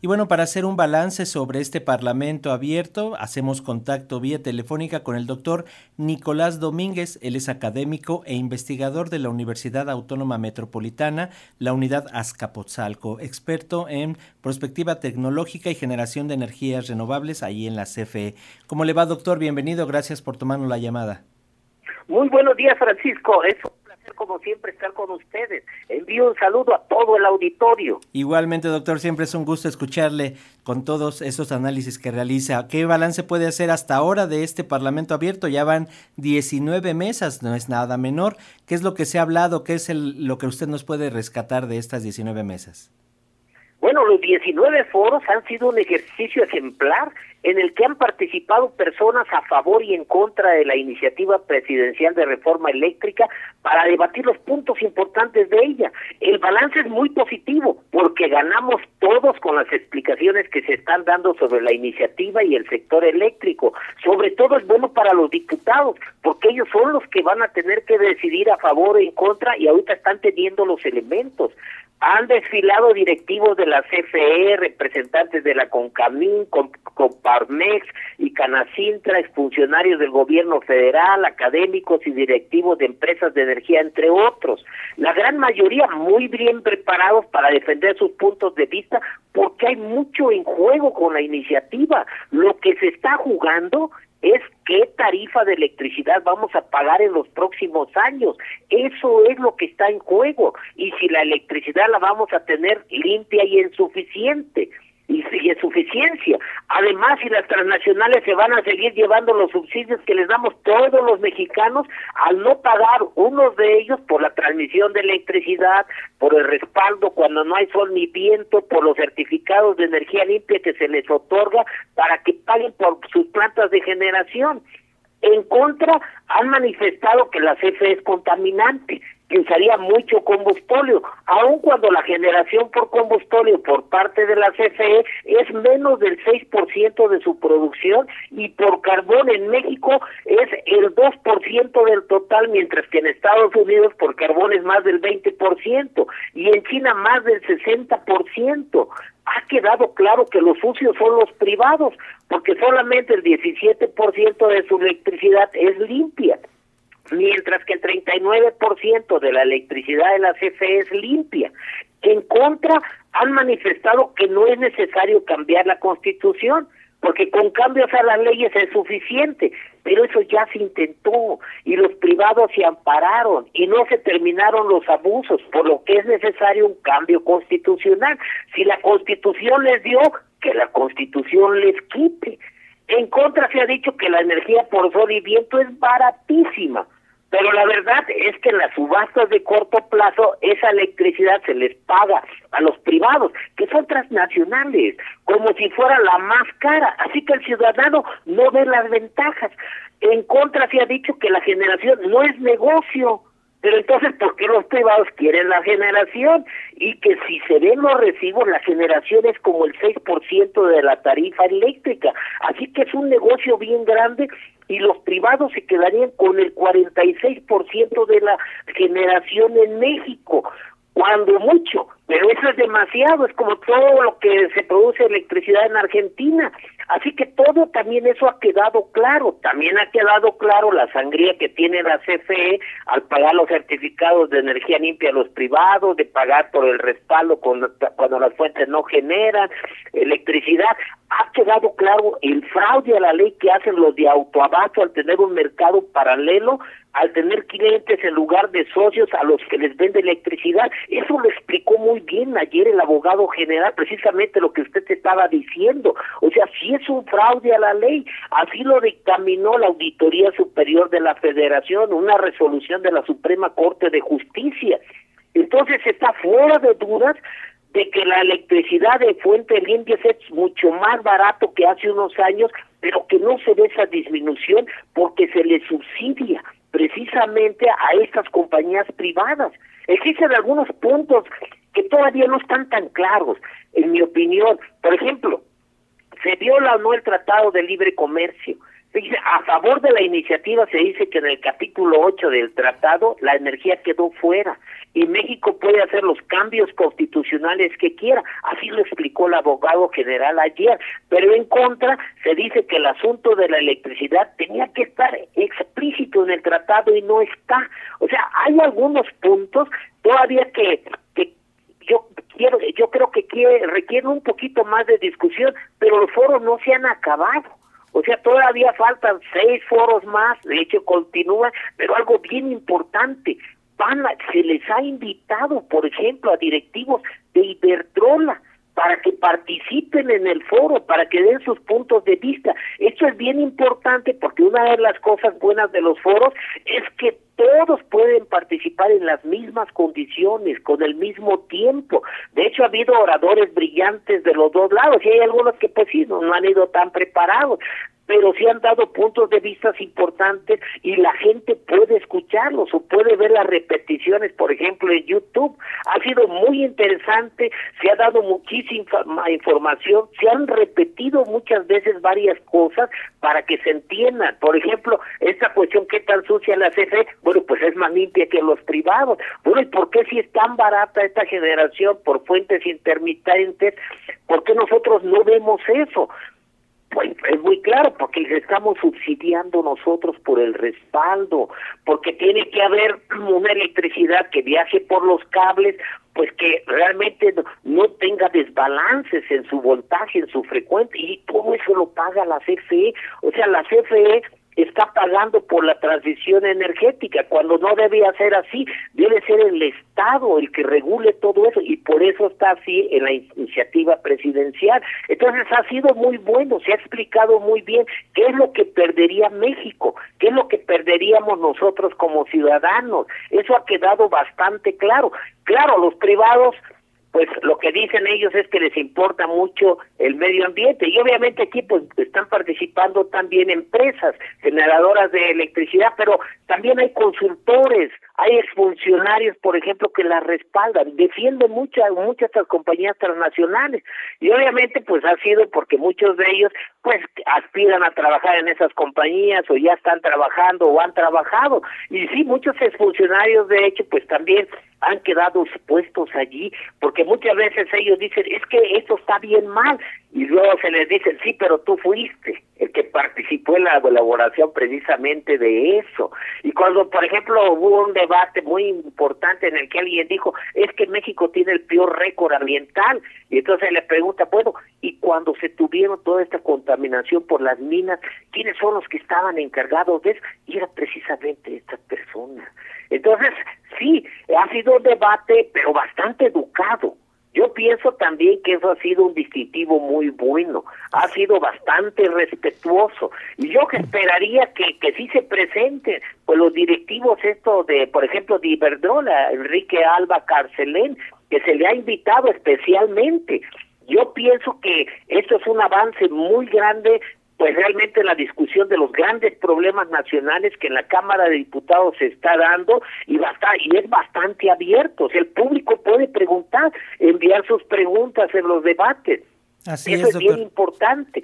Y bueno, para hacer un balance sobre este Parlamento abierto, hacemos contacto vía telefónica con el doctor Nicolás Domínguez. Él es académico e investigador de la Universidad Autónoma Metropolitana, la unidad Azcapotzalco, experto en prospectiva tecnológica y generación de energías renovables ahí en la CFE. ¿Cómo le va, doctor? Bienvenido, gracias por tomarnos la llamada. Muy buenos días, Francisco. Es como siempre, estar con ustedes. Envío un saludo a todo el auditorio. Igualmente, doctor, siempre es un gusto escucharle con todos esos análisis que realiza. ¿Qué balance puede hacer hasta ahora de este Parlamento abierto? Ya van 19 mesas, no es nada menor. ¿Qué es lo que se ha hablado? ¿Qué es lo que usted nos puede rescatar de estas 19 mesas? Bueno, los 19 foros han sido un ejercicio ejemplar en el que han participado personas a favor y en contra de la iniciativa presidencial de reforma eléctrica para debatir los puntos importantes de ella. El balance es muy positivo porque ganamos todos con las explicaciones que se están dando sobre la iniciativa y el sector eléctrico. Sobre todo es bueno para los diputados porque ellos son los que van a tener que decidir a favor o en contra y ahorita están teniendo los elementos han desfilado directivos de la CFE, representantes de la CONCAMIN, COMPARMEX y Canacintra, exfuncionarios del gobierno federal, académicos y directivos de empresas de energía, entre otros. La gran mayoría muy bien preparados para defender sus puntos de vista porque hay mucho en juego con la iniciativa. Lo que se está jugando es qué tarifa de electricidad vamos a pagar en los próximos años. Eso es lo que está en juego. Y si la electricidad la vamos a tener limpia y en y, en suficiencia. Además, si las transnacionales se van a seguir llevando los subsidios que les damos todos los mexicanos, al no pagar unos de ellos por la transmisión de electricidad, por el respaldo cuando no hay sol ni viento, por los certificados de energía limpia que se les otorga para que paguen por sus plantas de generación. En contra, han manifestado que la CFE es contaminante que usaría mucho combustorio, aun cuando la generación por combustorio por parte de la CFE es menos del 6% de su producción y por carbón en México es el 2% del total, mientras que en Estados Unidos por carbón es más del 20% y en China más del 60% ha quedado claro que los sucios son los privados, porque solamente el 17% de su electricidad es limpia mientras que el 39% de la electricidad de la CFE es limpia. En contra, han manifestado que no es necesario cambiar la Constitución, porque con cambios a las leyes es suficiente, pero eso ya se intentó y los privados se ampararon y no se terminaron los abusos, por lo que es necesario un cambio constitucional. Si la Constitución les dio, que la Constitución les quite. En contra se ha dicho que la energía por sol y viento es baratísima pero la verdad es que en las subastas de corto plazo esa electricidad se les paga a los privados, que son transnacionales, como si fuera la más cara. Así que el ciudadano no ve las ventajas. En contra se ha dicho que la generación no es negocio. Pero entonces, ¿por qué los privados quieren la generación? Y que si se ven los recibos, la generación es como el 6% de la tarifa eléctrica. Así que es un negocio bien grande y los privados se quedarían con el 46% de la generación en México, cuando mucho, pero eso es demasiado, es como todo lo que se produce electricidad en Argentina. Así que todo también eso ha quedado claro. También ha quedado claro la sangría que tiene la CFE al pagar los certificados de energía limpia a los privados, de pagar por el respaldo cuando, cuando las fuentes no generan electricidad. Ha quedado claro el fraude a la ley que hacen los de autoabasto al tener un mercado paralelo al tener clientes en lugar de socios a los que les vende electricidad. Eso lo explicó muy bien ayer el abogado general, precisamente lo que usted estaba diciendo. O sea, si es un fraude a la ley, así lo dictaminó la Auditoría Superior de la Federación, una resolución de la Suprema Corte de Justicia. Entonces está fuera de dudas de que la electricidad de fuente limpia es mucho más barato que hace unos años, pero que no se ve esa disminución porque se le subsidia precisamente a estas compañías privadas. Existen algunos puntos que todavía no están tan claros, en mi opinión. Por ejemplo, se viola o no el Tratado de Libre Comercio. dice, a favor de la iniciativa se dice que en el capítulo 8 del tratado la energía quedó fuera y México puede hacer los cambios constitucionales que quiera. Así lo explicó el abogado general ayer. Pero en contra se dice que el asunto de la electricidad tenía que estar explícito en el tratado y no está. O sea, hay algunos puntos todavía que yo quiero, yo creo que quiere, requieren un poquito más de discusión, pero los foros no se han acabado. O sea, todavía faltan seis foros más, de hecho continúan, pero algo bien importante, van se les ha invitado, por ejemplo, a directivos de Iberdrola para que participen en el foro, para que den sus puntos de vista. Esto es bien importante porque una de las cosas buenas de los foros es que todos pueden participar en las mismas condiciones, con el mismo tiempo. De hecho, ha habido oradores brillantes de los dos lados y hay algunos que pues sí, no han ido tan preparados, pero sí han dado puntos de vista importantes y la gente puede escucharlos o puede ver las repeticiones, por ejemplo, en YouTube. Ha sido muy interesante, se ha dado muchísima información, se han repetido muchas veces varias cosas para que se entiendan. Por ejemplo, esta cuestión, ¿qué tan sucia la CFE? Bueno, pues es más limpia que los privados. Bueno, ¿y por qué si es tan barata esta generación por fuentes intermitentes? ¿Por qué nosotros no vemos eso? Pues es muy claro, porque estamos subsidiando nosotros por el respaldo, porque tiene que haber una electricidad que viaje por los cables, pues que realmente no, tenga desbalances en su voltaje, en su frecuencia, y todo eso lo paga la CFE. O sea, la CFE está pagando por la transición energética, cuando no debía ser así, debe ser el Estado el que regule todo eso y por eso está así en la iniciativa presidencial. Entonces ha sido muy bueno, se ha explicado muy bien qué es lo que perdería México, qué es lo que perderíamos nosotros como ciudadanos. Eso ha quedado bastante claro. Claro, los privados pues lo que dicen ellos es que les importa mucho el medio ambiente. Y obviamente aquí pues están participando también empresas generadoras de electricidad, pero también hay consultores, hay exfuncionarios, por ejemplo, que la respaldan, defienden muchas muchas estas compañías transnacionales y obviamente pues ha sido porque muchos de ellos pues aspiran a trabajar en esas compañías o ya están trabajando o han trabajado y sí muchos exfuncionarios de hecho pues también han quedado expuestos allí, porque muchas veces ellos dicen, es que esto está bien mal, y luego se les dice, sí, pero tú fuiste el que participó en la elaboración precisamente de eso. Y cuando, por ejemplo, hubo un debate muy importante en el que alguien dijo, es que México tiene el peor récord ambiental, y entonces le pregunta, bueno, y cuando se tuvieron toda esta contaminación por las minas, ¿quiénes son los que estaban encargados de eso? Y era precisamente estas personas. Entonces, sí, ha sido un debate, pero bastante educado. Yo pienso también que eso ha sido un distintivo muy bueno, ha sido bastante respetuoso y yo esperaría que, que sí se presenten pues los directivos esto de, por ejemplo, de Iberdrola, Enrique Alba Carcelén, que se le ha invitado especialmente. Yo pienso que esto es un avance muy grande pues realmente la discusión de los grandes problemas nacionales que en la Cámara de Diputados se está dando y, basta, y es bastante abierto. O sea, el público puede preguntar, enviar sus preguntas en los debates. Así Eso es, bien importante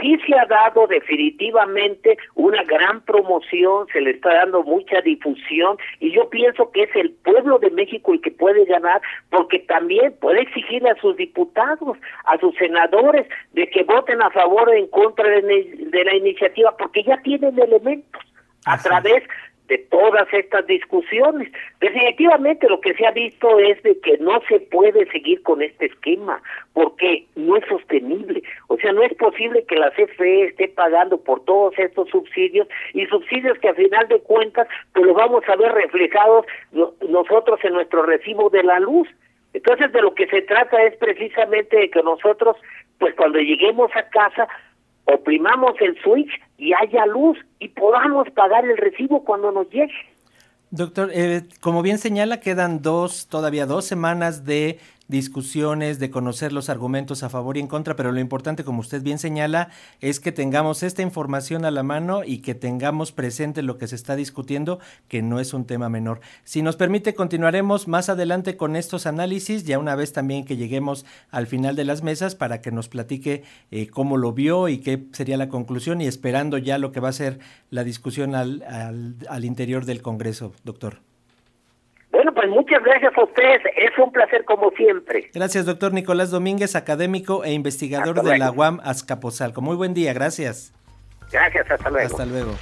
sí se ha dado definitivamente una gran promoción, se le está dando mucha difusión y yo pienso que es el pueblo de México el que puede ganar porque también puede exigirle a sus diputados, a sus senadores de que voten a favor o en contra de, la iniciativa porque ya tienen elementos. A través de todas estas discusiones. Definitivamente lo que se ha visto es de que no se puede seguir con este esquema porque no es sostenible. O sea, no es posible que la CFE esté pagando por todos estos subsidios y subsidios que a final de cuentas pues los vamos a ver reflejados nosotros en nuestro recibo de la luz. Entonces de lo que se trata es precisamente de que nosotros pues cuando lleguemos a casa oprimamos el switch y haya luz y podamos pagar el recibo cuando nos llegue. Doctor, eh, como bien señala, quedan dos, todavía dos semanas de discusiones, de conocer los argumentos a favor y en contra, pero lo importante, como usted bien señala, es que tengamos esta información a la mano y que tengamos presente lo que se está discutiendo, que no es un tema menor. Si nos permite, continuaremos más adelante con estos análisis, ya una vez también que lleguemos al final de las mesas para que nos platique eh, cómo lo vio y qué sería la conclusión y esperando ya lo que va a ser la discusión al, al, al interior del Congreso, doctor pues muchas gracias a ustedes. Es un placer como siempre. Gracias, doctor Nicolás Domínguez, académico e investigador de la UAM Azcapotzalco. Muy buen día, gracias. Gracias, hasta luego. Hasta luego.